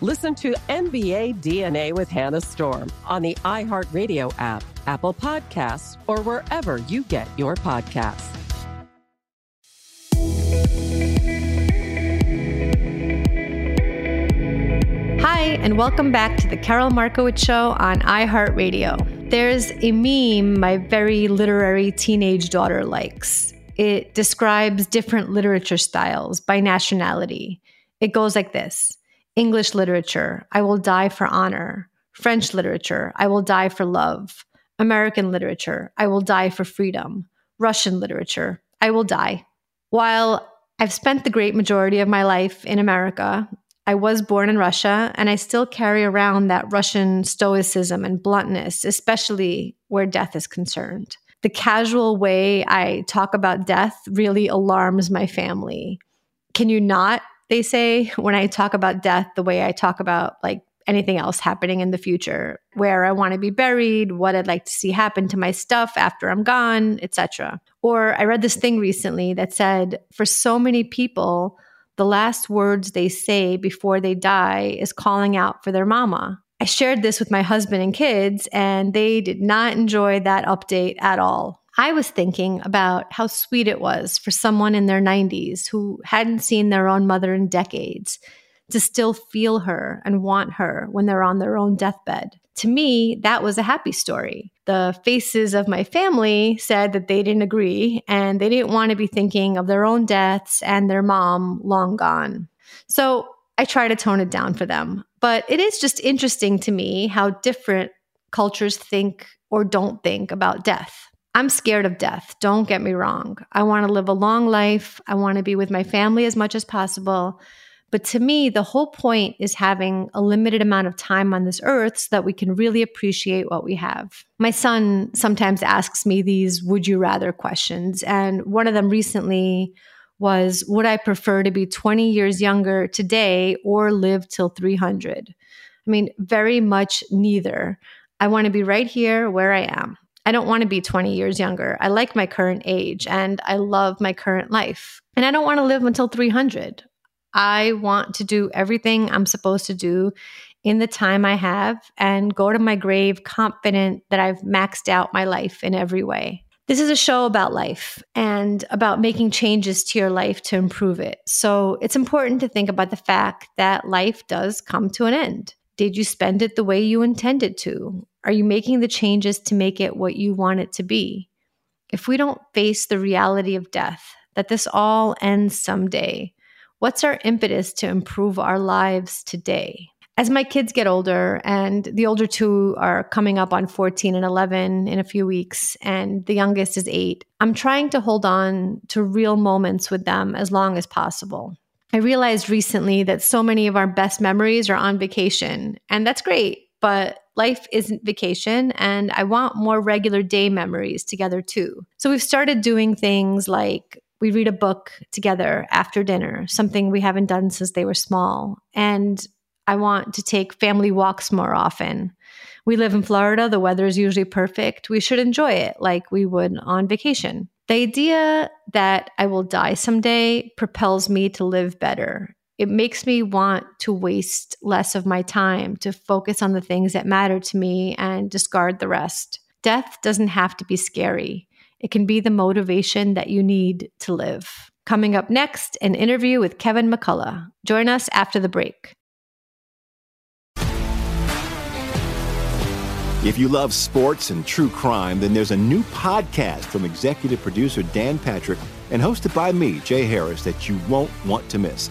Listen to NBA DNA with Hannah Storm on the iHeartRadio app, Apple Podcasts, or wherever you get your podcasts. Hi, and welcome back to the Karol Markowicz Show on iHeartRadio. There's a meme my very literary teenage daughter likes. It describes different literature styles by nationality. It goes like this English literature, I will die for honor. French literature, I will die for love. American literature, I will die for freedom. Russian literature, I will die. While I've spent the great majority of my life in America, I was born in Russia and I still carry around that Russian stoicism and bluntness, especially where death is concerned. The casual way I talk about death really alarms my family. Can you not they say when I talk about death the way I talk about like anything else happening in the future, where I want to be buried, what I'd like to see happen to my stuff after I'm gone, etc. Or I read this thing recently that said for so many people, the last words they say before they die is calling out for their mama. I shared this with my husband and kids, and they did not enjoy that update at all. I was thinking about how sweet it was for someone in their 90s who hadn't seen their own mother in decades to still feel her and want her when they're on their own deathbed. To me, that was a happy story. The faces of my family said that they didn't agree and they didn't want to be thinking of their own deaths and their mom long gone. So I try to tone it down for them. But it is just interesting to me how different cultures think or don't think about death. I'm scared of death. Don't get me wrong. I want to live a long life. I want to be with my family as much as possible. But to me, the whole point is having a limited amount of time on this earth so that we can really appreciate what we have. My son sometimes asks me these would you rather questions. And one of them recently was Would I prefer to be 20 years younger today or live till 300? I mean, very much neither. I want to be right here where I am. I don't want to be 20 years younger. I like my current age and I love my current life. And I don't want to live until 300. I want to do everything I'm supposed to do in the time I have and go to my grave confident that I've maxed out my life in every way. This is a show about life and about making changes to your life to improve it. So it's important to think about the fact that life does come to an end. Did you spend it the way you intended to? Are you making the changes to make it what you want it to be? If we don't face the reality of death, that this all ends someday, what's our impetus to improve our lives today? As my kids get older, and the older two are coming up on 14 and 11 in a few weeks, and the youngest is eight, I'm trying to hold on to real moments with them as long as possible. I realized recently that so many of our best memories are on vacation, and that's great, but life isn't vacation, and I want more regular day memories together too. So we've started doing things like We read a book together after dinner, something we haven't done since they were small. And I want to take family walks more often. We live in Florida. The weather is usually perfect. We should enjoy it like we would on vacation. The idea that I will die someday propels me to live better. It makes me want to waste less of my time to focus on the things that matter to me and discard the rest. Death doesn't have to be scary. It can be the motivation that you need to live. Coming up next, an interview with Kevin McCullough. Join us after the break. If you love sports and true crime, then there's a new podcast from executive producer Dan Patrick and hosted by me, Jay Harris, that you won't want to miss.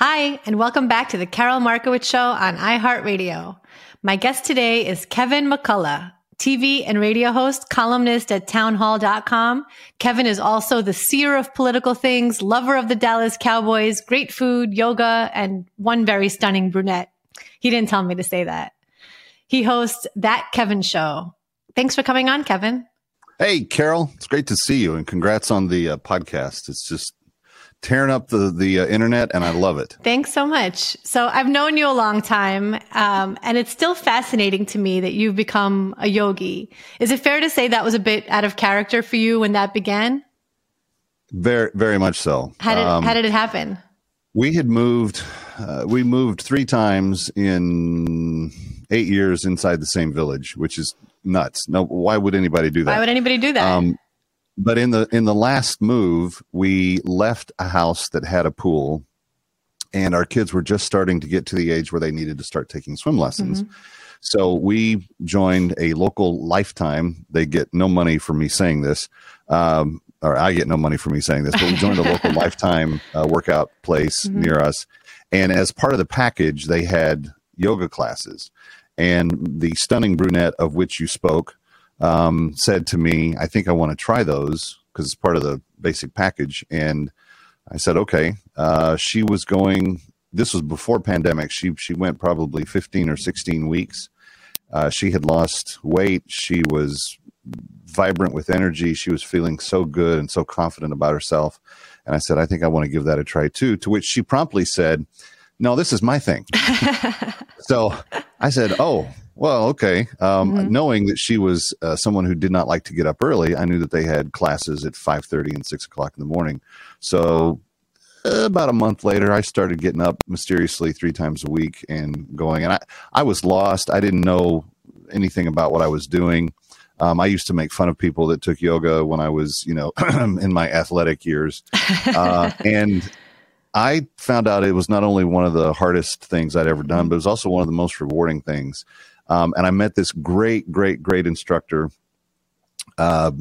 Hi, and welcome back to the Karol Markowicz Show on iHeartRadio. My guest today is Kevin McCullough, TV and radio host, columnist at townhall.com. Kevin is also the seer of political things, lover of the Dallas Cowboys, great food, yoga, and one very stunning brunette. He didn't tell me to say that. He hosts That Kevin Show. Thanks for coming on, Kevin. Hey, Karol. It's great to see you and congrats on the uh, podcast. It's just tearing up the the uh, internet, and I love it. Thanks so much. So I've known you a long time, um, and it's still fascinating to me that you've become a yogi. Is it fair to say that was a bit out of character for you when that began? Very, very much so. How did um, how did it happen? We had moved. Uh, we moved three times in eight years inside the same village, which is nuts. No, why would anybody do that? Why would anybody do that? Um, but in the in the last move, we left a house that had a pool, and our kids were just starting to get to the age where they needed to start taking swim lessons. Mm-hmm. So we joined a local Lifetime. They get no money for me saying this, um, or I get no money for me saying this, but we joined a local Lifetime uh, workout place mm-hmm. near us. And as part of the package, they had yoga classes. And the stunning brunette of which you spoke um, said to me, I think I want to try those because it's part of the basic package. And I said, okay. Uh, she was going, this was before pandemic. She, she went probably 15 or 16 weeks. Uh, she had lost weight. She was vibrant with energy. She was feeling so good and so confident about herself. And I said, I think I want to give that a try too. To which she promptly said, No, this is my thing. so I said, Oh, well, okay. Um, mm-hmm. Knowing that she was uh, someone who did not like to get up early, I knew that they had classes at five thirty and six o'clock in the morning. So uh, about a month later, I started getting up mysteriously three times a week and going. And I, I was lost. I didn't know anything about what I was doing. Um, I used to make fun of people that took yoga when I was, you know, in my athletic years. Uh, and I found out it was not only one of the hardest things I'd ever done, but it was also one of the most rewarding things. Um, and I met this great, great, great instructor. Uh,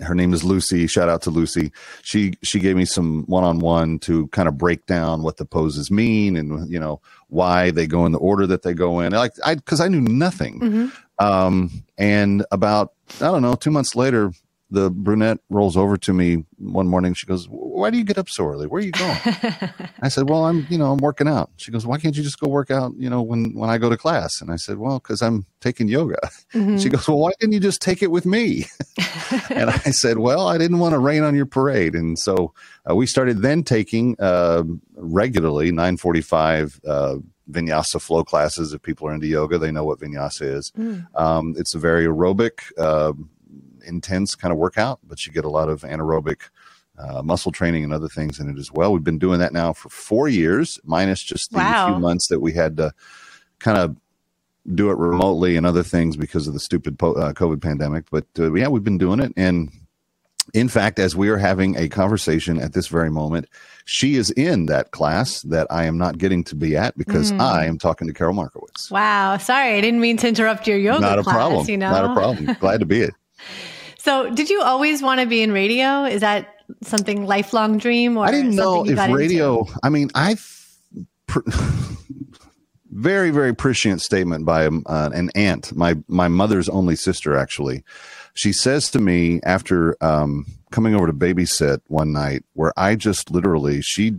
her name is Lucy. Shout out to Lucy. She she gave me some one on one to kind of break down what the poses mean and you know why they go in the order that they go in. Like I because I knew nothing. Mm-hmm. Um, and about I don't know two months later, the brunette rolls over to me one morning. She goes, "Why do you get up so early? Where are you going?" I said, "Well, I'm you know I'm working out." She goes, "Why can't you just go work out you know when when I go to class?" And I said, "Well, because I'm taking yoga." Mm-hmm. She goes, "Well, why didn't you just take it with me?" and I said, "Well, I didn't want to rain on your parade." And so uh, we started then taking uh, regularly 945. Uh, vinyasa flow classes. If people are into yoga, they know what vinyasa is. Mm. Um, it's a very aerobic, uh, intense kind of workout, but you get a lot of anaerobic uh, muscle training and other things in it as well. We've been doing that now for four years, minus just the wow. few months that we had to kind of do it remotely and other things because of the stupid po- uh, COVID pandemic. But uh, yeah, we've been doing it. And in fact, as we are having a conversation at this very moment, she is in that class that I am not getting to be at because mm. I am talking to Karol Markowicz. Wow. Sorry, I didn't mean to interrupt your yoga not a class, problem. You know? Not a problem. Glad to be it. So, did you always want to be in radio? Is that something lifelong dream, or I didn't know if radio? Into? I mean, I pr- very very prescient statement by um, uh, an aunt, my my mother's only sister, actually. She says to me after um, coming over to babysit one night, where I just literally she,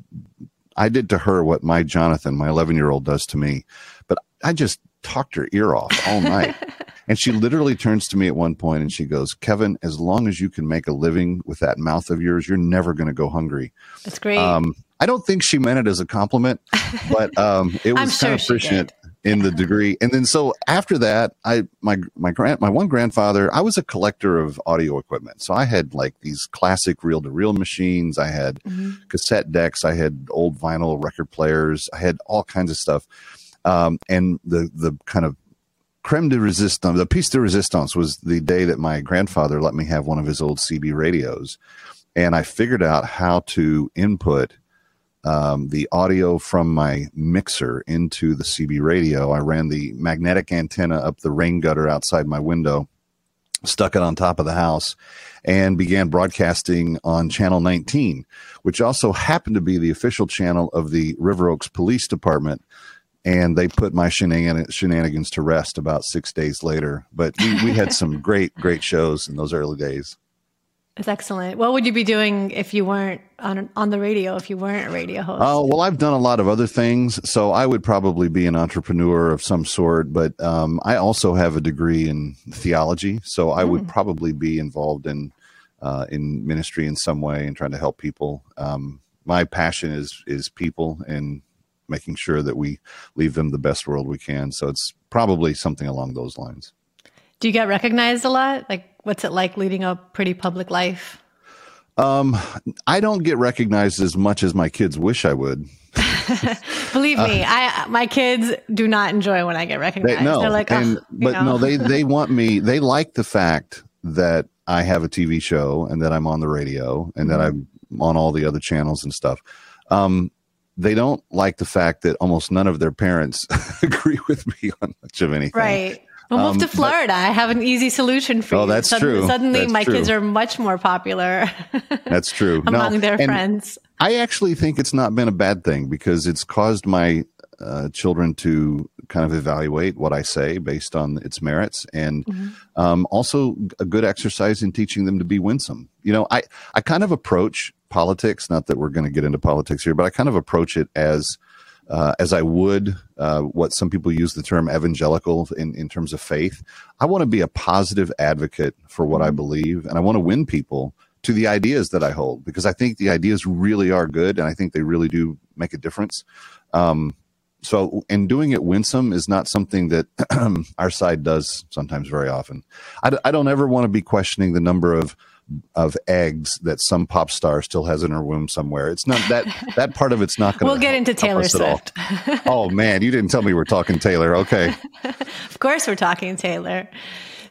I did to her what my Jonathan, my eleven year old, does to me, but I just talked her ear off all night. And she literally turns to me at one point and she goes, Kevin, as long as you can make a living with that mouth of yours, you're never going to go hungry. That's great. Um, I don't think she meant it as a compliment, but um, it was kind of prescient in the degree. And then so after that, I my my grand my one grandfather, I was a collector of audio equipment. So I had like these classic reel to reel machines. I had mm-hmm. cassette decks. I had old vinyl record players. I had all kinds of stuff. Um, and the the kind of creme de resistance, the piece de resistance was the day that my grandfather let me have one of his old CB radios. And I figured out how to input um, the audio from my mixer into the CB radio. I ran the magnetic antenna up the rain gutter outside my window, stuck it on top of the house, and began broadcasting on Channel 19, which also happened to be the official channel of the River Oaks Police Department and they put my shenanigans to rest about six days later. But we, we had some great, great shows in those early days. It's excellent. What would you be doing if you weren't on on the radio? If you weren't a radio host? Oh well, I've done a lot of other things, so I would probably be an entrepreneur of some sort. But um, I also have a degree in theology, so I mm. would hmm. probably be involved in uh, in ministry in some way and trying to help people. Um, my passion is is people and making sure that we leave them the best world we can. So it's probably something along those lines. Do you get recognized a lot? Like, what's it like leading a pretty public life? Um, I don't get recognized as much as my kids wish I would. Believe me, uh, I my kids do not enjoy when I get recognized. They, no, They're like, and, oh, but know. no, they they want me. They like the fact that I have a TV show and that I'm on the radio and mm-hmm. that I'm on all the other channels and stuff. Um, they don't like the fact that almost none of their parents agree with me on much of anything. Right. We'll move um, to Florida. But, I have an easy solution for oh, you. that's suddenly, true. Suddenly, that's my true. kids are much more popular. that's true. among no, their friends. I actually think it's not been a bad thing because it's caused my uh, children to kind of evaluate what I say based on its merits, and mm-hmm. um, also a good exercise in teaching them to be winsome. You know, I I kind of approach politics. Not that we're going to get into politics here, but I kind of approach it as uh, as I would uh, what some people use the term evangelical in, in terms of faith. I want to be a positive advocate for what I mm-hmm. believe, and I want to win people to the ideas that I hold because I think the ideas really are good, and I think they really do make a difference. Um, so, in doing it winsome is not something that our side does sometimes very often. I d- I don't ever want to be questioning the number of of eggs that some pop star still has in her womb somewhere. It's not that that part of it's not going. To. We'll get into Taylor Swift. oh man, you didn't tell me we're talking Taylor. Okay. of course, we're talking Taylor.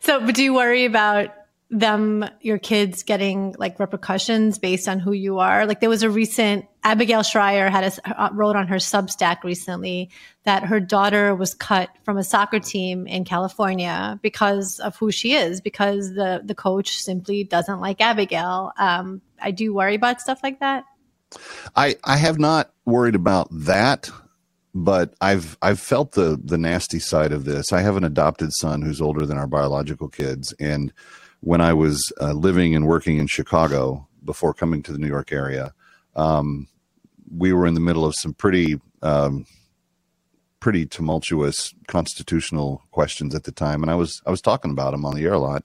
So, but do you worry about them, your kids getting like repercussions based on who you are? Like there was a recent Abigail Shrier had a, uh, wrote on her Substack recently that her daughter was cut from a soccer team in California because of who she is, because the the coach simply doesn't like Abigail. Um, I do worry about stuff like that. I I have not worried about that, but I've I've felt the the nasty side of this. I have an adopted son who's older than our biological kids, and when I was uh, living and working in Chicago before coming to the New York area, um, we were in the middle of some pretty um, pretty tumultuous constitutional questions at the time, and I was I was talking about them on the air a lot,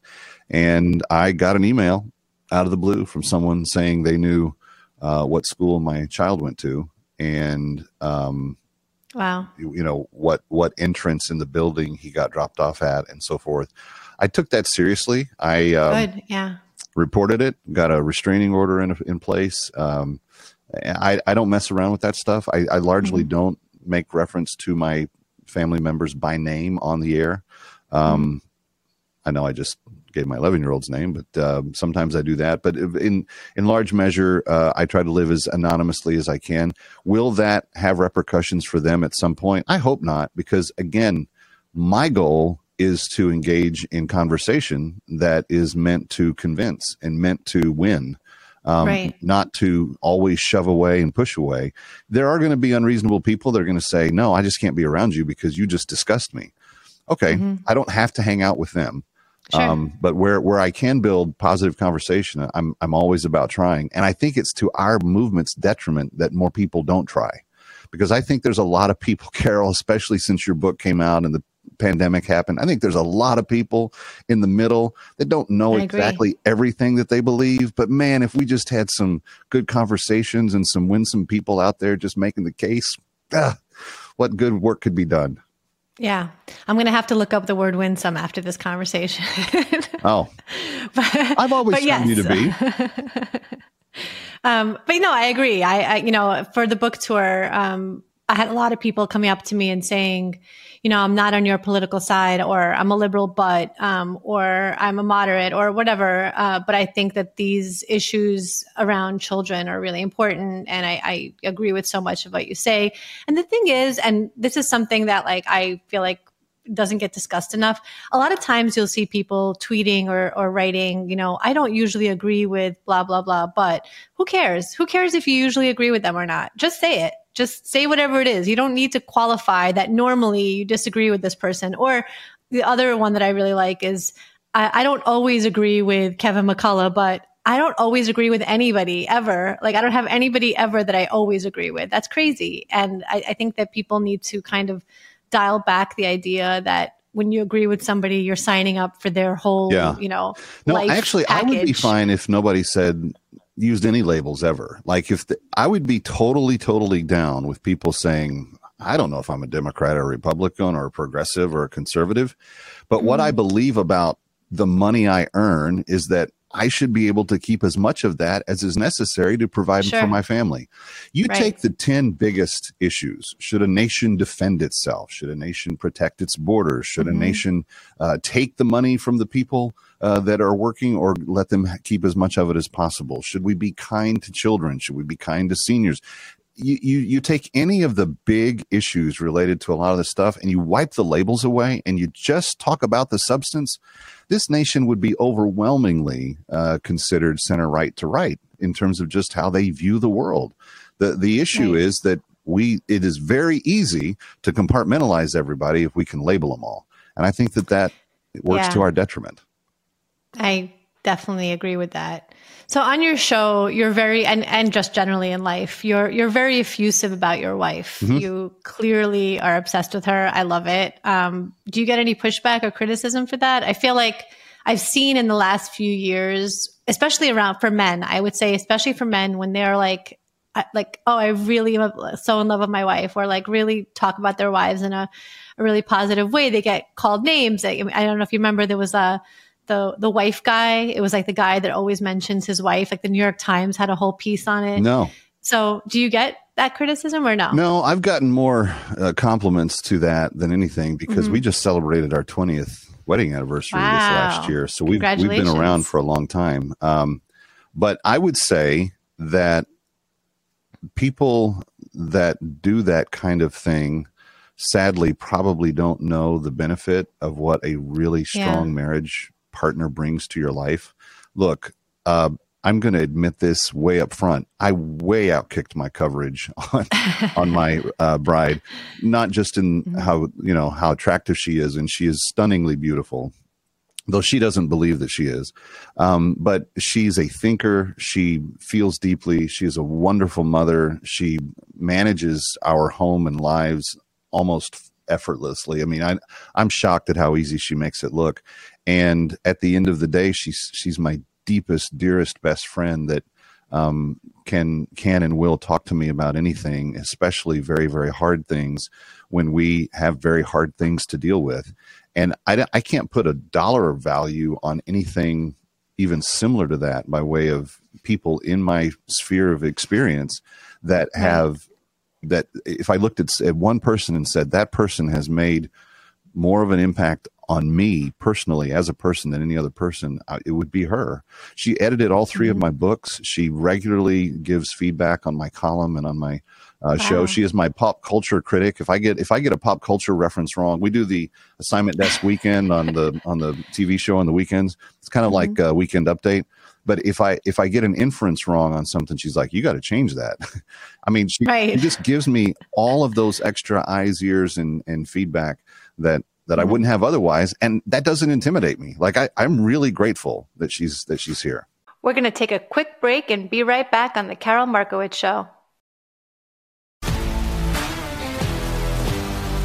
and I got an email out of the blue from someone saying they knew uh, what school my child went to, and um, wow, you, you know what what entrance in the building he got dropped off at, and so forth. I took that seriously. I um, good, yeah. Reported it, got a restraining order in in place. Um, I I don't mess around with that stuff. I, I largely mm-hmm. don't make reference to my family members by name on the air. Um, mm-hmm. I know I just gave my 11 year old's name, but uh, sometimes I do that. But in in large measure, uh, I try to live as anonymously as I can. Will that have repercussions for them at some point? I hope not, because again, my goal is to engage in conversation that is meant to convince and meant to win. Um, right. Not to always shove away and push away. There are going to be unreasonable people that are going to say, "No, I just can't be around you because you just disgust me." Okay, mm-hmm. I don't have to hang out with them. Sure. Um, but where where I can build positive conversation, I'm I'm always about trying, and I think it's to our movement's detriment that more people don't try, because I think there's a lot of people, Karol, especially since your book came out and the pandemic happened. I think there's a lot of people in the middle that don't know exactly everything that they believe. But man, if we just had some good conversations and some winsome people out there just making the case, ah, what good work could be done. Yeah. I'm going to have to look up the word winsome after this conversation. oh. But, I've always found yes. you to be. um, but no, I agree. I, I, you know, for the book tour, um, I had a lot of people coming up to me and saying, you know, I'm not on your political side or I'm a liberal, but, um, or I'm a moderate or whatever. Uh, but I think that these issues around children are really important. And I, I agree with so much of what you say. And the thing is, and this is something that like, I feel like doesn't get discussed enough. A lot of times you'll see people tweeting or, or writing, you know, I don't usually agree with blah, blah, blah, but who cares? Who cares if you usually agree with them or not? Just say it. Just say whatever it is. You don't need to qualify that normally you disagree with this person. Or the other one that I really like is I, I don't always agree with Kevin McCullough, but I don't always agree with anybody ever. Like I don't have anybody ever that I always agree with. That's crazy. And I, I think that people need to kind of dial back the idea that when you agree with somebody, you're signing up for their whole, yeah. you know, no, actually, package. I would be fine if nobody said used any labels ever. Like if the, I would be totally, totally down with people saying, I don't know if I'm a Democrat or a Republican or a progressive or a conservative, but mm-hmm. what I believe about the money I earn is that I should be able to keep as much of that as is necessary to provide sure. for my family. You right. take the 10 biggest issues. Should a nation defend itself? Should a nation protect its borders? Should mm-hmm. a nation uh, take the money from the people uh, that are working or let them keep as much of it as possible? Should we be kind to children? Should we be kind to seniors? You, you, you take any of the big issues related to a lot of this stuff and you wipe the labels away and you just talk about the substance, this nation would be overwhelmingly uh, considered center right to right in terms of just how they view the world. The, the issue right. is that we, it is very easy to compartmentalize everybody if we can label them all. And I think that that works yeah. to our detriment. I definitely agree with that. So on your show, you're very and and just generally in life, you're you're very effusive about your wife. Mm-hmm. You clearly are obsessed with her. I love it. Um, do you get any pushback or criticism for that? I feel like I've seen in the last few years, especially around for men, I would say, especially for men, when they're like, like, oh, I really am so in love with my wife, or like really talk about their wives in a, a really positive way. They get called names. I, I don't know if you remember, there was a the the wife guy. It was like the guy that always mentions his wife. Like the New York Times had a whole piece on it. No. So, do you get that criticism or no? No, I've gotten more uh, compliments to that than anything because mm-hmm. we just celebrated our 20th wedding anniversary Wow. this last year. So we've we've been around for a long time. Um, but I would say that people that do that kind of thing sadly probably don't know the benefit of what a really Yeah. strong marriage partner brings to your life. Look, uh, I'm going to admit this way up front. I way outkicked my coverage on on my uh, bride, not just in how you know how attractive she is, and she is stunningly beautiful though she doesn't believe that she is. Um, but she's a thinker. She feels deeply. She is a wonderful mother. She manages our home and lives almost effortlessly. I mean, I, I'm shocked at how easy she makes it look. And at the end of the day, she's she's my deepest, dearest, best friend that um, can can and will talk to me about anything, especially very very hard things when we have very hard things to deal with. And I, I can't put a dollar value on anything even similar to that by way of people in my sphere of experience that have that if I looked at, at one person and said that person has made more of an impact on me personally as a person than any other person, uh, it would be her. She edited all 3 of my books. She regularly gives feedback on my column and on my uh, show. She is my pop culture critic. If I get if I get a pop culture reference wrong, we do the assignment desk weekend on the on the TV show on the weekends. It's kind of like a weekend update. But if I if I get an inference wrong on something, she's like, "You got to change that." I mean, she, she just gives me all of those extra eyes, ears, and and feedback that that I mm-hmm. wouldn't have otherwise, and that doesn't intimidate me. Like I, I'm really grateful that she's that she's here. We're going to take a quick break and be right back on the Karol Markowicz Show.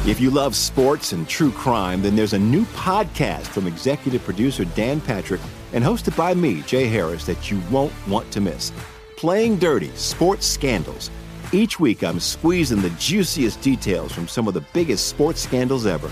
If you love sports and true crime, then there's a new podcast from executive producer Dan Patrick and hosted by me, Jay Harris, that you won't want to miss. Playing Dirty Sports Scandals. Each week, I'm squeezing the juiciest details from some of the biggest sports scandals ever.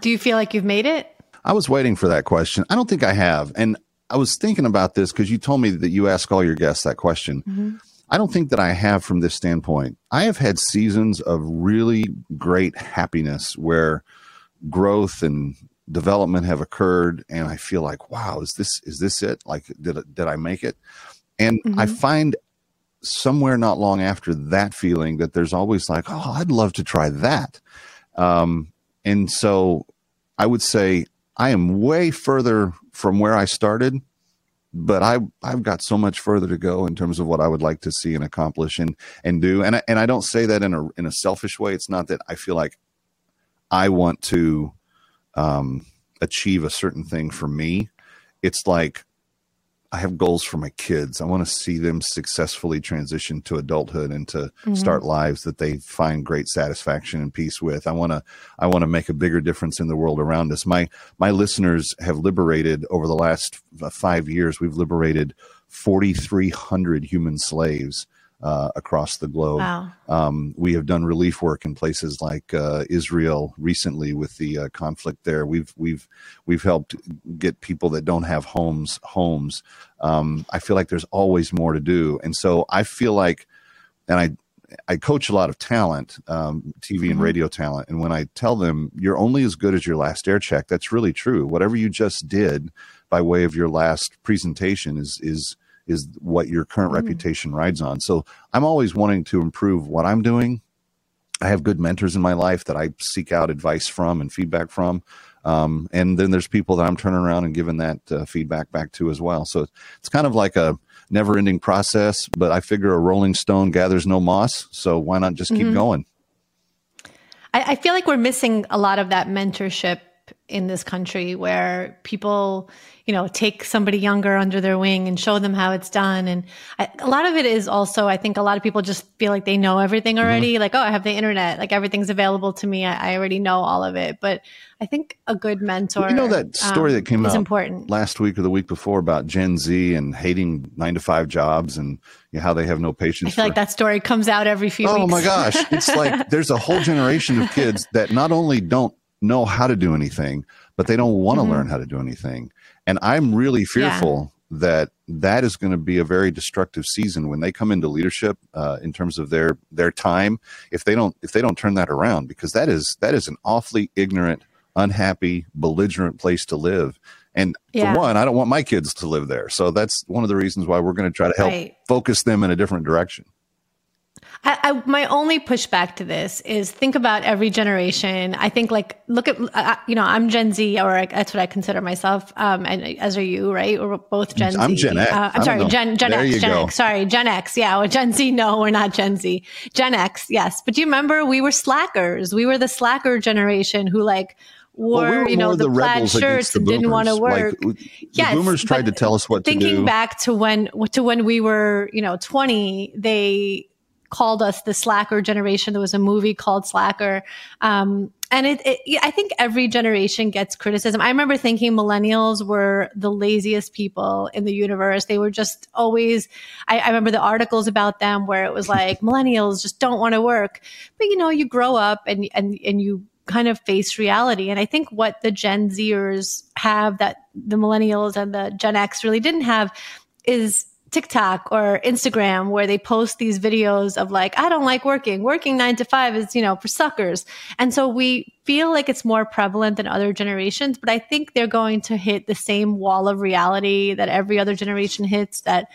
Do you feel like you've made it? I was waiting for that question. I don't think I have. And I was thinking about this because you told me that you ask all your guests that question. I don't think that I have from this standpoint. I have had seasons of really great happiness where growth and development have occurred and I feel like, wow, is this is this it? Like did did I make it? And I find somewhere not long after that feeling that there's always like, oh, I'd love to try that. Um, and so I would say I am way further from where I started, but I I've got so much further to go in terms of what I would like to see and accomplish and and do. And I, and I don't say that in a in a selfish way. It's not that I feel like I want to um, achieve a certain thing for me. It's like I have goals for my kids. I want to see them successfully transition to adulthood and to Mm-hmm. start lives that they find great satisfaction and peace with. I want to I want to make a bigger difference in the world around us. My my listeners have liberated over the last 5 years. We've liberated 4300 human slaves uh, across the globe. Wow. Um, we have done relief work in places like uh, Israel recently with the uh, conflict there. We've we've we've helped get people that don't have homes homes. Um, I feel like there's always more to do, and so I feel like, and I I coach a lot of talent, um, TV and Mhm. radio talent, and when I tell them you're only as good as your last air check, that's really true. Whatever you just did by way of your last presentation is is is what your current Mm. reputation rides on. So I'm always wanting to improve what I'm doing. I have good mentors in my life that I seek out advice from and feedback from. Um, and then there's people that I'm turning around and giving that uh, feedback back to as well. So it's kind of like a never ending process, but I figure a rolling stone gathers no moss. So why not just keep Mhm. going? I, I feel like we're missing a lot of that mentorship in this country where people, you know, take somebody younger under their wing and show them how it's done. And I, a lot of it is also, I think a lot of people just feel like they know everything already. Like, oh, I have the internet, like everything's available to me. I, I already know all of it. But I think a good mentor, you know that story um, that came is out important. last week or the week before about Gen Z and hating nine to five jobs and you know, how they have no patience. I feel for like that story comes out every few Oh weeks. my gosh. It's like there's a whole generation of kids that not only don't know how to do anything, but they don't want to Mhm. learn how to do anything. And I'm really fearful that that is going to be a very destructive season when they come into leadership uh, in terms of their their time if they don't if they don't turn that around because that is that is an awfully ignorant unhappy belligerent place to live and Yeah. for one i don't want my kids to live there so that's one of the reasons why we're going to try to help Right. focus them in a different direction I, I, my only pushback to this is think about every generation. I think like look at uh, you know I'm Gen Z or like, that's what I consider myself. Um, and as are you, right? We're both Gen Z. I'm Gen X. Uh, I I'm sorry, know. Gen Gen There X. Gen go. X. Sorry, Gen X. Yeah, well, Gen Z. No, we're not Gen Z. Gen X. Yes, but do you remember we were slackers? We were the slacker generation who like wore Well, we you know more the, plaid shirts the and didn't want to boomers. Like, work. Yes, the boomers tried to tell us what to do. thinking back to when to when we were you know 20 they called us the slacker generation. There was a movie called slacker. Um, and it, it i think every generation gets criticism. I remember thinking millennials were the laziest people in the universe. They were just always I, I remember the articles about them where it was like millennials just don't want to work. But you know you grow up and and and you kind of face reality. And I think what the Gen Zers have that the millennials and the Gen X really didn't have is TikTok or Instagram where they post these videos of like, I don't like working. Working nine to five is, you know, for suckers. And so we feel like it's more prevalent than other generations, but I think they're going to hit the same wall of reality that every other generation hits that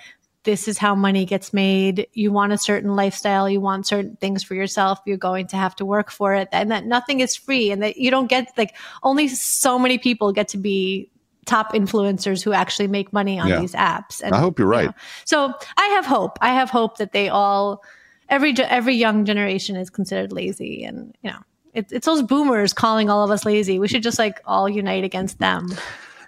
this is how money gets made. You want a certain lifestyle, you want certain things for yourself, you're going to have to work for it, and that nothing is free, and that you don't get like only so many people get to be top influencers who actually make money on Yeah. these apps. And I hope you're you right. know, so I have hope. I have hope that they all, every every young generation is considered lazy, and you know. It's, it's those boomers calling all of us lazy. We should just like all unite against them.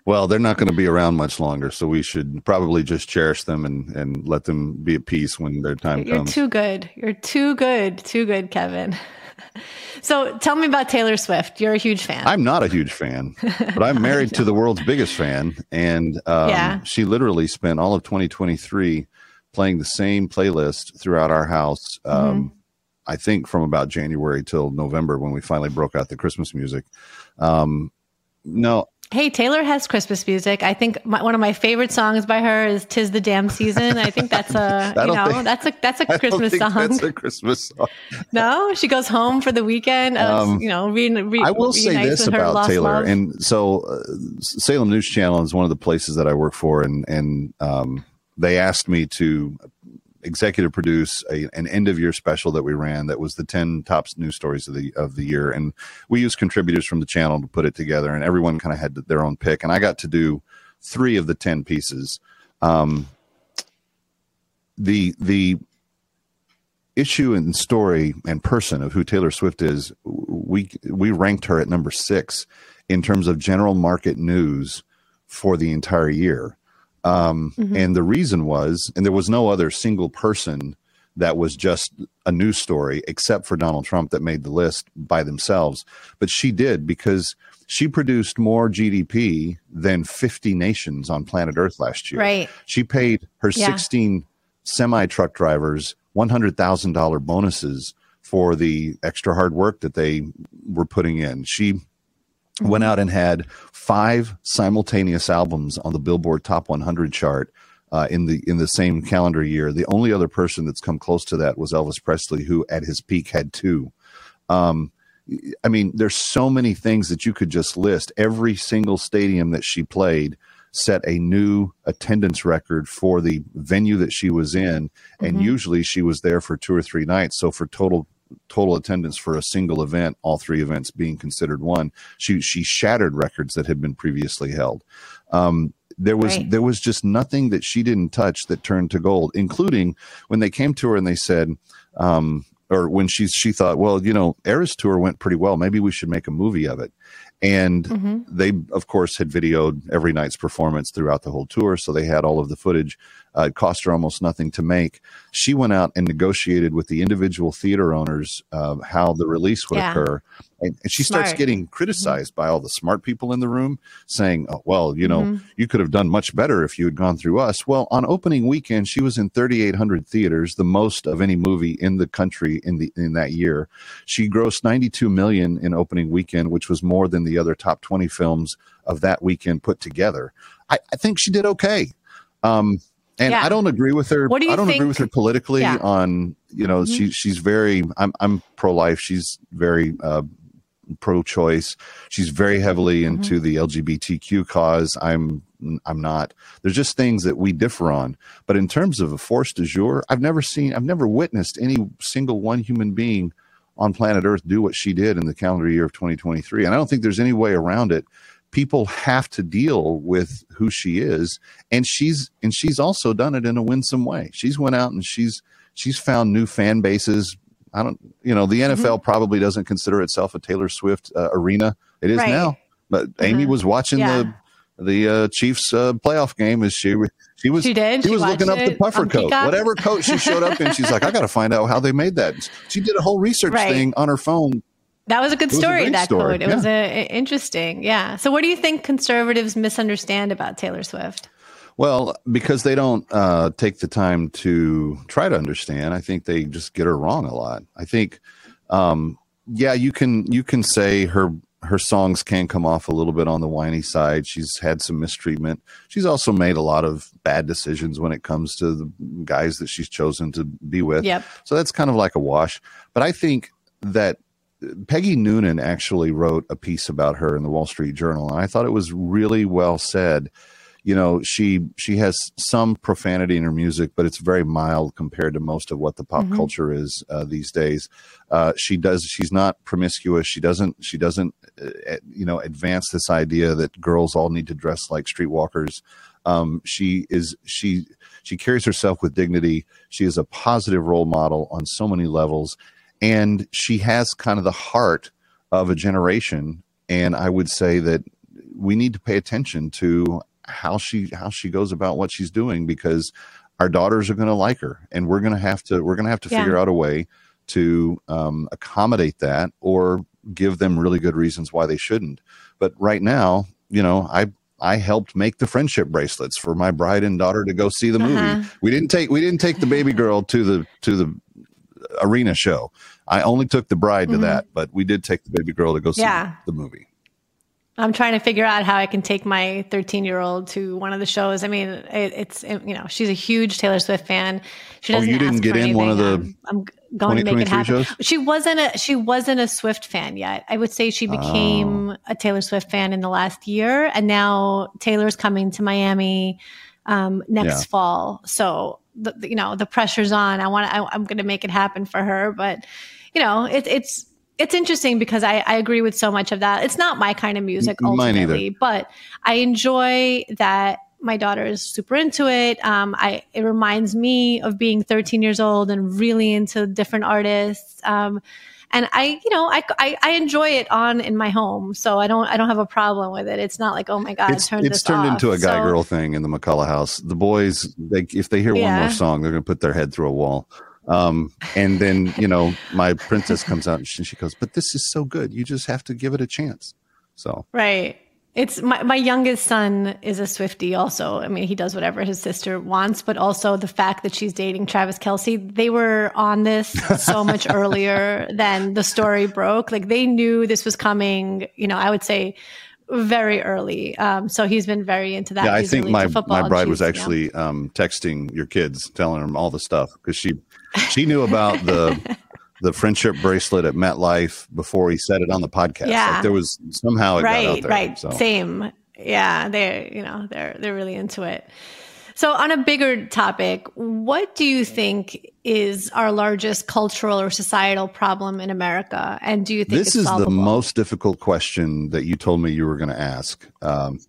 Well, they're not going to be around much longer, so we should probably just cherish them and, and let them be at peace when their time comes. You're comes. too good. You're too good. Too good, Kevin. so tell me about Taylor Swift. You're a huge fan. I'm not a huge fan, but I'm married to the world's biggest fan, and um, Yeah. she literally spent all of 2023 playing the same playlist throughout our house. Mm-hmm. Um, I think from about January till November when we finally broke out the Christmas music. Um, no, hey, Taylor has Christmas music. I think my, one of my favorite songs by her is "Tis the Damn Season." I think that's a you know think- that's a that's a I Christmas think song. That's a Christmas song. no, she goes home for the weekend. Uh, Um, you know, re, re, I will say this about Taylor, love. and so uh, Salem News Channel is one of the places that I work for, and and um, they asked me to executive produce a, an end of year special that we ran that was the 10 top news stories of the of the year. And we used contributors from the channel to put it together and everyone kind of had their own pick. And I got to do 3 of the 10 pieces. Um the the issue and story and person of who Taylor Swift is we we ranked her at number 6 in terms of general market news for the entire year Um, Mhm. And the reason was, and there was no other single person that was just a news story except for Donald Trump that made the list by themselves. But she did because she produced more GDP than 50 nations on planet Earth last year. Right. She paid her Yeah. 16 semi truck drivers $100,000 bonuses for the extra hard work that they were putting in. She went out and had five simultaneous albums on the Billboard Top 100 chart uh, in the in the same calendar year. The only other person that's come close to that was Elvis Presley, who at his peak had two. Um, I mean, there's so many things that you could just list. Every single stadium that she played set a new attendance record for the venue that she was in, and Mhm. usually she was there for two or three nights. So for total total attendance for a single event, all three events being considered one, she she shattered records that had been previously held. Um, there was Right. there was just nothing that she didn't touch that turned to gold, including when they came to her and they said, um, or when she she thought, well, you know, Eras tour went pretty well. Maybe we should make a movie of it. And Mhm. they, of course, had videoed every night's performance throughout the whole tour, so they had all of the footage. Uh, it cost her almost nothing to make. She went out and negotiated with the individual theater owners uh, how the release would Yeah. occur, and, and she starts getting criticized by all the smart people in the room, saying, oh, "Well, you know, Mhm. you could have done much better if you had gone through us." Well, on opening weekend, she was in 3,800 theaters, the most of any movie in the country in the in that year. She grossed 92 million in opening weekend, which was more than the other top 20 films of that weekend put together. I, I think she did okay. Um, and Yeah. I don't agree with her. What do you I don't agree with her politically Yeah. on, you know, Mhm. she, she's very, I'm, I'm pro life. She's very, uh, pro choice. She's very heavily into the LGBTQ cause. I'm, I'm not. There's just things that we differ on. But in terms of a force du jour, I've never seen, I've never witnessed any single one human being on planet Earth do what she did in the calendar year of 2023. And I don't think there's any way around it. People have to deal with who she is, and she's and she's also done it in a winsome way. She's went out and she's she's found new fan bases. I don't, you know, the NFL probably doesn't consider itself a Taylor Swift uh, arena. It is Right. now, but Amy Mhm. was watching Yeah. the the uh, Chiefs uh, playoff game. As she she was She did? she She was looking up the puffer coat, Peacock? whatever coat she showed up in. She's like, I got to find out how they made that. She did a whole research Right. thing on her phone. That was a good was a story. that story, quote. It yeah. was a- interesting. Yeah. So, what do you think conservatives misunderstand about Taylor Swift? Well, because they don't uh, take the time to try to understand, I think they just get her wrong a lot. I think, um, yeah, you can you can say her her songs can come off a little bit on the whiny side. She's had some mistreatment. She's also made a lot of bad decisions when it comes to the guys that she's chosen to be with. Yep. So that's kind of like a wash. But I think that Peggy Noonan actually wrote a piece about her in the Wall Street Journal, and I thought it was really well said. You know, she she has some profanity in her music, but it's very mild compared to most of what the pop Mhm. culture is uh, these days. Uh, she does she's not promiscuous. She doesn't she doesn't uh, you know advance this idea that girls all need to dress like streetwalkers. Um, she is she she carries herself with dignity. She is a positive role model on so many levels, and she has kind of the heart of a generation. And I would say that we need to pay attention to how she how she goes about what she's doing because our daughters are going to like her, and we're going to have to we're going to have to Yeah. figure out a way to um, accommodate that or give them really good reasons why they shouldn't. But right now, you know, I I helped make the friendship bracelets for my bride and daughter to go see the movie. Uh-huh. We didn't take we didn't take the baby girl to the to the arena show. I only took the bride to Mhm. that, but we did take the baby girl to go see Yeah. the movie. I'm trying to figure out how I can take my 13 year old to one of the shows. I mean, it, it's it- you know she's a huge Taylor Swift fan. She Oh, doesn't. you didn't get in one of the I'm, I'm going to make it happen. shows? She wasn't a she wasn't a Swift fan yet. I would say she became Oh. a Taylor Swift fan in the last year, and now Taylor's coming to Miami um, next Yeah. fall. So the, you know the pressure's on. I want I, I'm going to make it happen for her, but you know it, it's it's interesting because I, I agree with so much of that. It's not my kind of music M- mine either. ultimately, but I enjoy that my daughter is super into it. Um, I it reminds me of being 13 years old and really into different artists. Um, and I, you know, I, I, I enjoy it on in my home, so I don't I don't have a problem with it. It's not like oh my god, it's, turn it's turned off. into a guy So- girl thing in the McCullough house. The boys, they, if they hear one more song, they're going to put their head through a wall. Um, and then you know, my princess comes out and she, she goes, "But this is so good. You just have to give it a chance." So Right. It's my, my youngest son is a Swiftie also. I mean, he does whatever his sister wants, but also the fact that she's dating Travis Kelce, they were on this so much earlier than the story broke. Like they knew this was coming, you know, I would say very early. Um, so he's been very into that. yeah, I think my my bride was actually um, texting your kids, telling them all the stuff because she she knew about the the friendship bracelet at MetLife before he said it on the podcast. Yeah. Like there was somehow it got out right there. right So. same yeah they're you know they're they're really into it so on a bigger topic what do you think is our largest cultural or societal problem in america and do you think This is solvable? the most difficult question that you told me you were going to ask. Um,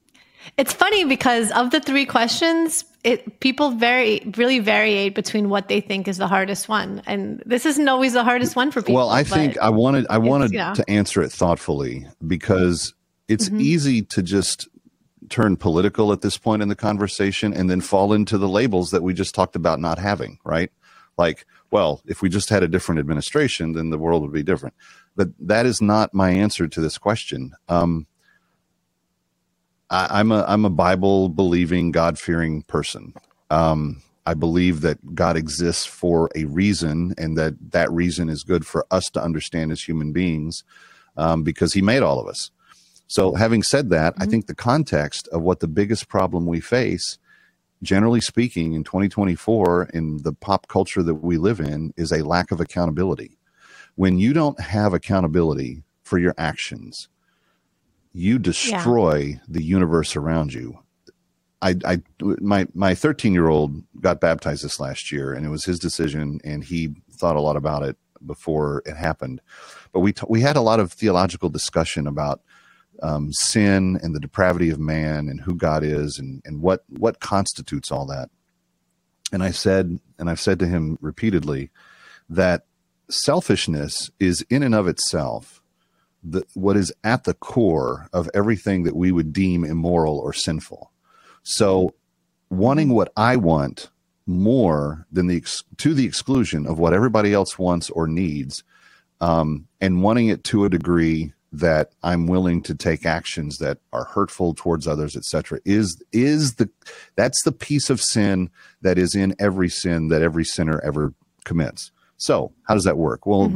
it's funny because of the three questions it people vary really variate between what they think is the hardest one and this isn't always the hardest one for people well, I think I wanted I wanted you know. to answer it thoughtfully because it's Mhm. easy to just turn political at this point in the conversation and then fall into the labels that we just talked about not having, right? Like, well, if we just had a different administration, then the world would be different. But that is not my answer to this question. Um, I, I'm a I'm a Bible believing, God fearing person. Um, I believe that God exists for a reason, and that that reason is good for us to understand as human beings, um, because He made all of us. So, having said that, I think the context of what the biggest problem we face, generally speaking, in 2024, in the pop culture that we live in, is a lack of accountability. When you don't have accountability for your actions, you destroy the universe around you. I, I my my 13 year old got baptized this last year, and it was his decision, and he thought a lot about it before it happened. But we t- we had a lot of theological discussion about um, sin and the depravity of man and who God is and and what what constitutes all that. And I said, and I've said to him repeatedly that selfishness is in and of itself the, what is at the core of everything that we would deem immoral or sinful. So, wanting what I want more than the to the exclusion of what everybody else wants or needs, um, and wanting it to a degree that I'm willing to take actions that are hurtful towards others, etc., is is the that's the piece of sin that is in every sin that every sinner ever commits. So, how does that work? Well,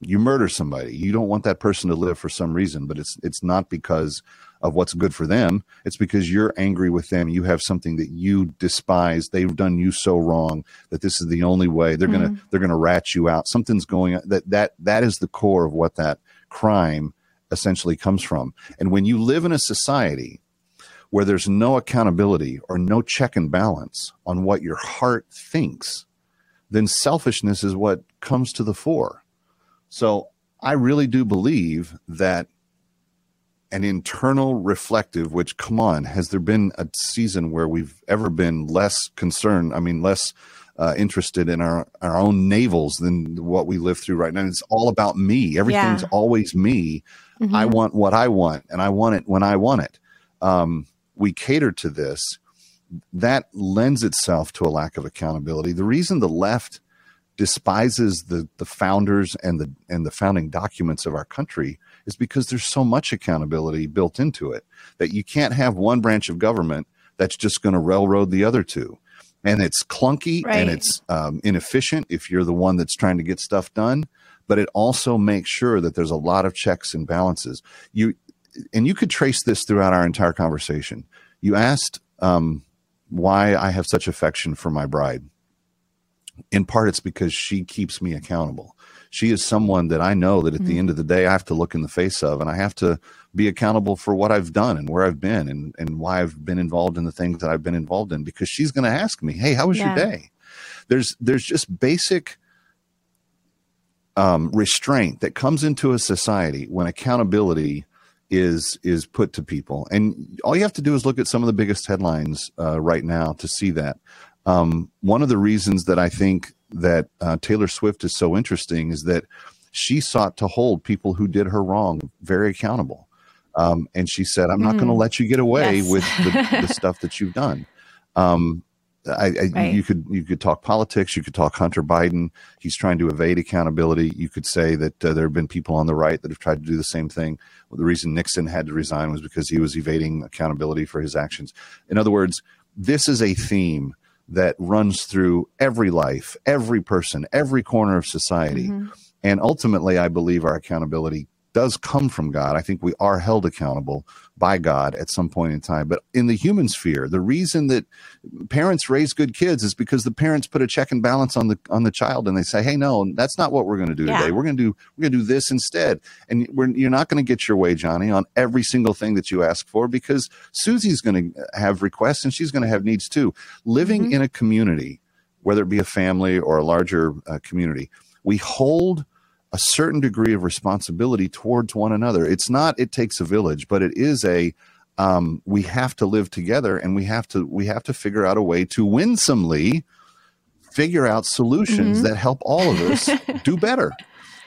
you murder somebody. You don't want that person to live for some reason but it's it's not because of what's good for them. It's because you're angry with them. You have something that you despise. They've done you so wrong that this is the only way. They're going to mm-hmm. they're going to rat you out. Something's going on. That that that is the core of what that crime essentially comes from. And when you live in a society where there's no accountability or no check and balance on what your heart thinks then selfishness is what comes to the fore so I really do believe that an internal reflective, which come on, has there been a season where we've ever been less concerned? I mean, less uh, interested in our, our own navels than what we live through right now. It's all about me. Everything's Yeah. always me. I Mhm. want what I want, and I want it when I want it. Um, we cater to this. That lends itself to a lack of accountability. The reason the left despises the the founders and the and the founding documents of our country is because there's so much accountability built into it that you can't have one branch of government that's just going to railroad the other two. And it's clunky Right. and it's um, inefficient if you're the one that's trying to get stuff done but it also makes sure that there's a lot of checks and balances. You and you could trace this throughout our entire conversation. You asked um, why i have such affection for my bride in part it's because she keeps me accountable she is someone that i know that at the end of the day i have to look in the face of and i have to be accountable for what i've done and where i've been and, and why i've been involved in the things that i've been involved in because she's going to ask me hey how was Yeah. your day there's there's just basic um, restraint that comes into a society when accountability is is put to people, and all you have to do is look at some of the biggest headlines uh, right now to see that. Um, one of the reasons that I think that uh, Taylor Swift is so interesting is that she sought to hold people who did her wrong very accountable. Um, and she said, I'm not going to Mm. let you get away Yes. with the, the stuff that you've done. Um, I, I, Right. You could you could talk politics. You could talk Hunter Biden. He's trying to evade accountability. You could say that uh, there have been people on the right that have tried to do the same thing. Well, the reason Nixon had to resign was because he was evading accountability for his actions. In other words, this is a theme that runs through every life, every person, every corner of society. Mm-hmm. And ultimately, I believe our accountability does come from God. I think we are held accountable by God at some point in time. But in the human sphere, the reason that parents raise good kids is because the parents put a check and balance on the on the child and they say, "Hey, no, that's not what we're going to do Yeah. today. We're going to do we're going to do this instead." And you're not going to get your way, Johnny, on every single thing that you ask for because Susie's going to have requests and she's going to have needs too. Living in a community, whether it be a family or a larger uh, community, we hold a certain degree of responsibility towards one another. It's not it takes a village, but it is a um, we have to live together and we have to we have to figure out a way to winsomely figure out solutions Mhm. that help all of us do better.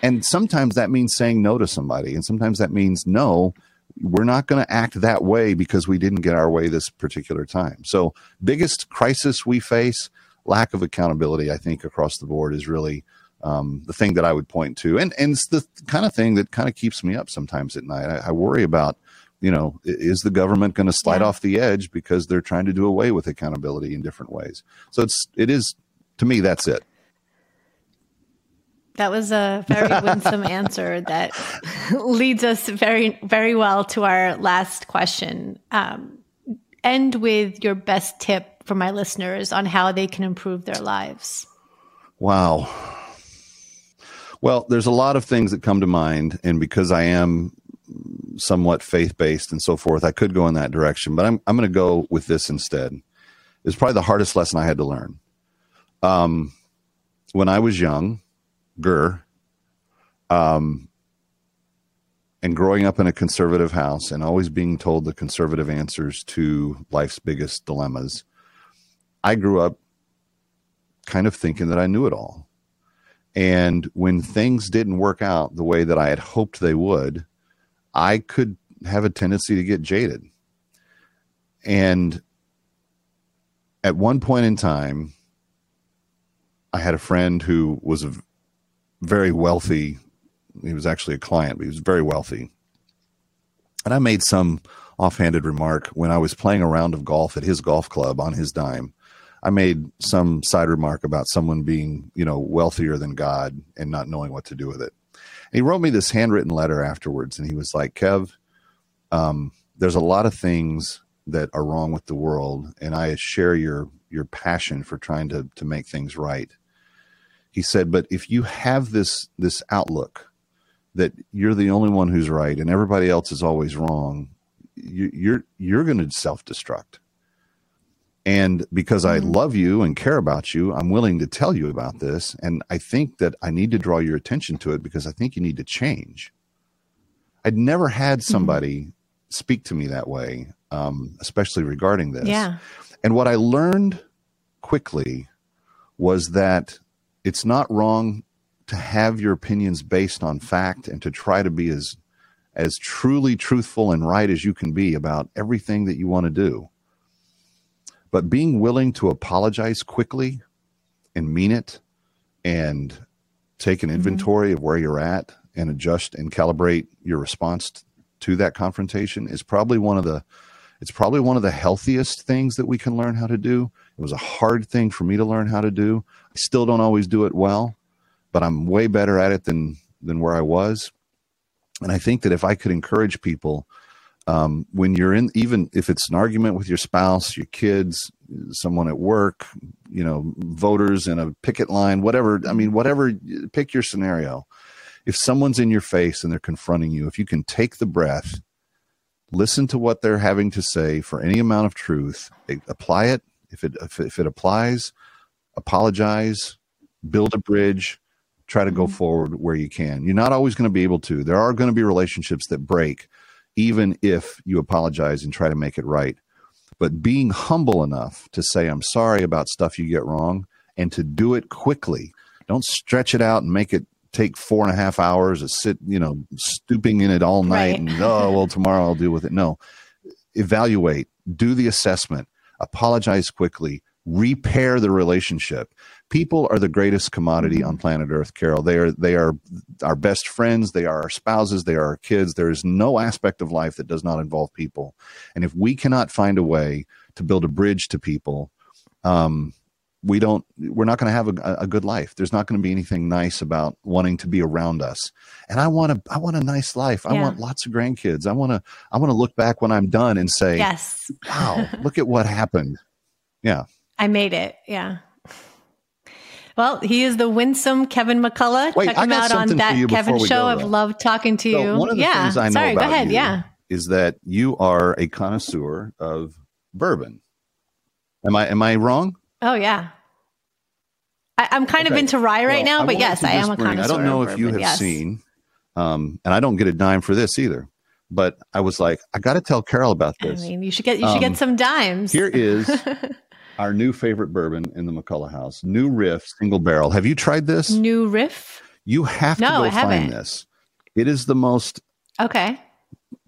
And sometimes that means saying no to somebody, and sometimes that means no. We're not going to act that way because we didn't get our way this particular time. So, biggest crisis we face, lack of accountability, I think, across the board is really um, the thing that I would point to, and and it's the kind of thing that kind of keeps me up sometimes at night. I, I worry about, you know, is the government going to slide Yeah. off the edge because they're trying to do away with accountability in different ways? So it's it is to me that's it. That was a very winsome answer that leads us very, very well to our last question. Um, end with your best tip for my listeners on how they can improve their lives. Wow. Well, there's a lot of things that come to mind, and because I am somewhat faith based and so forth, I could go in that direction, but I'm I'm going to go with this instead. It's probably the hardest lesson I had to learn. Um, when I was young, gur, um, and growing up in a conservative house and always being told the conservative answers to life's biggest dilemmas, I grew up kind of thinking that I knew it all. And when things didn't work out the way that I had hoped they would, I could have a tendency to get jaded. And at one point in time, I had a friend who was a very wealthy. He was actually a client, but he was very wealthy. And I made some offhanded remark when I was playing a round of golf at his golf club on his dime. I made some side remark about someone being, you know, wealthier than God and not knowing what to do with it. And he wrote me this handwritten letter afterwards, and he was like, "Kev, um, there's a lot of things that are wrong with the world, and I share your your passion for trying to to make things right." He said, "But if you have this this outlook that you're the only one who's right and everybody else is always wrong, you, you're you're going to self destruct." And because I love you and care about you, I'm willing to tell you about this. And I think that I need to draw your attention to it because I think you need to change. I'd never had somebody speak to me that way, um, especially regarding this. Yeah. And what I learned quickly was that it's not wrong to have your opinions based on fact and to try to be as as truly truthful and right as you can be about everything that you want to do. But being willing to apologize quickly and mean it and take an mm-hmm. inventory of where you're at and adjust and calibrate your response to that confrontation is probably one of the it's probably one of the healthiest things that we can learn how to do. It was a hard thing for me to learn how to do. I still don't always do it well, but I'm way better at it than than where I was. And I think that if I could encourage people um, when you're in, even if it's an argument with your spouse, your kids, someone at work, you know, voters in a picket line, whatever. I mean, whatever, pick your scenario. If someone's in your face and they're confronting you, if you can take the breath, listen to what they're having to say for any amount of truth, apply it. If it, if it, if it applies, apologize, build a bridge, try to go forward where you can. You're not always going to be able to. There are going to be relationships that break even if you apologize and try to make it right. But being humble enough to say, I'm sorry about stuff you get wrong and to do it quickly. Don't stretch it out and make it take four and a half hours to sit, you know, stooping in it all night Right. and, oh, well, tomorrow I'll deal with it. No, evaluate, do the assessment, apologize quickly, repair the relationship. People are the greatest commodity on planet Earth, Karol. They are they are our best friends, they are our spouses, they are our kids. There is no aspect of life that does not involve people. And if we cannot find a way to build a bridge to people, um, we don't we're not going to have a, a good life there's not going to be anything nice about wanting to be around us and i want to i want a nice life i Yeah. want lots of grandkids i want to i want to look back when i'm done and say Yes. wow look at what happened yeah I made it. Yeah. Well, he is the winsome Kevin McCullough. Wait, Check him out on that Kevin show. I've loved talking to So you. one of the yeah. things i know Sorry, about go ahead. you Yeah. is that you are a connoisseur of bourbon am i am i wrong Oh, yeah. I, I'm kind of into rye right Well, now, but yes, I am a connoisseur. I don't know if you have yes. seen, um, and I don't get a dime for this either. But I was like, I got to tell Karol about this. I mean, you should get you should Um, get some dimes. Here is our new favorite bourbon in the McCullough House, New Riff Single Barrel. Have you tried this? New riff. You have to No, go I haven't. find this. It is the most Okay.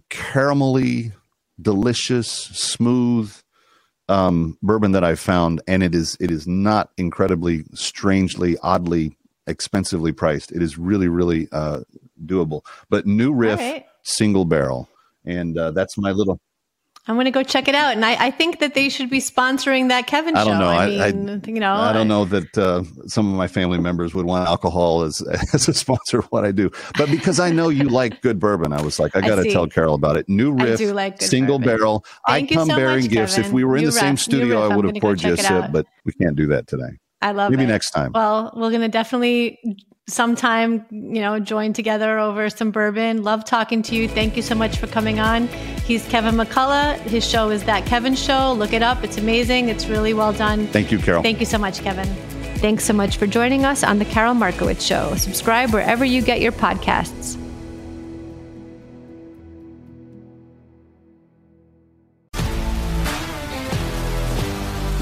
caramelly, delicious, smooth um, bourbon that I've found, and it is it is not incredibly, strangely, oddly, expensively priced. It is really, really uh, doable. But New Riff right. single barrel, and uh, that's my little. I'm going to go check it out, and I, I think that they should be sponsoring that Kevin I show. don't know. I, I- I- mean, you know, I don't know that uh, some of my family members would want alcohol as as a sponsor of what I do, but because I know you like good bourbon, I was like, I got to tell Karol about it. New Riff, like single bourbon. barrel. Thank I come so bearing much, gifts. If we were in You the same rep- studio. I would have poured you a sip, but we can't do that today. I love Maybe it. next time. Well, we're going to definitely sometime, you know, join together over some bourbon. Love talking to you. Thank you so much for coming on. He's Kevin McCullough. His show is That Kevin Show. Look it up. It's amazing. It's really well done. Thank you, Karol. Thank you so much, Kevin. Thanks so much for joining us on The Karol Markowicz Show. Subscribe wherever you get your podcasts.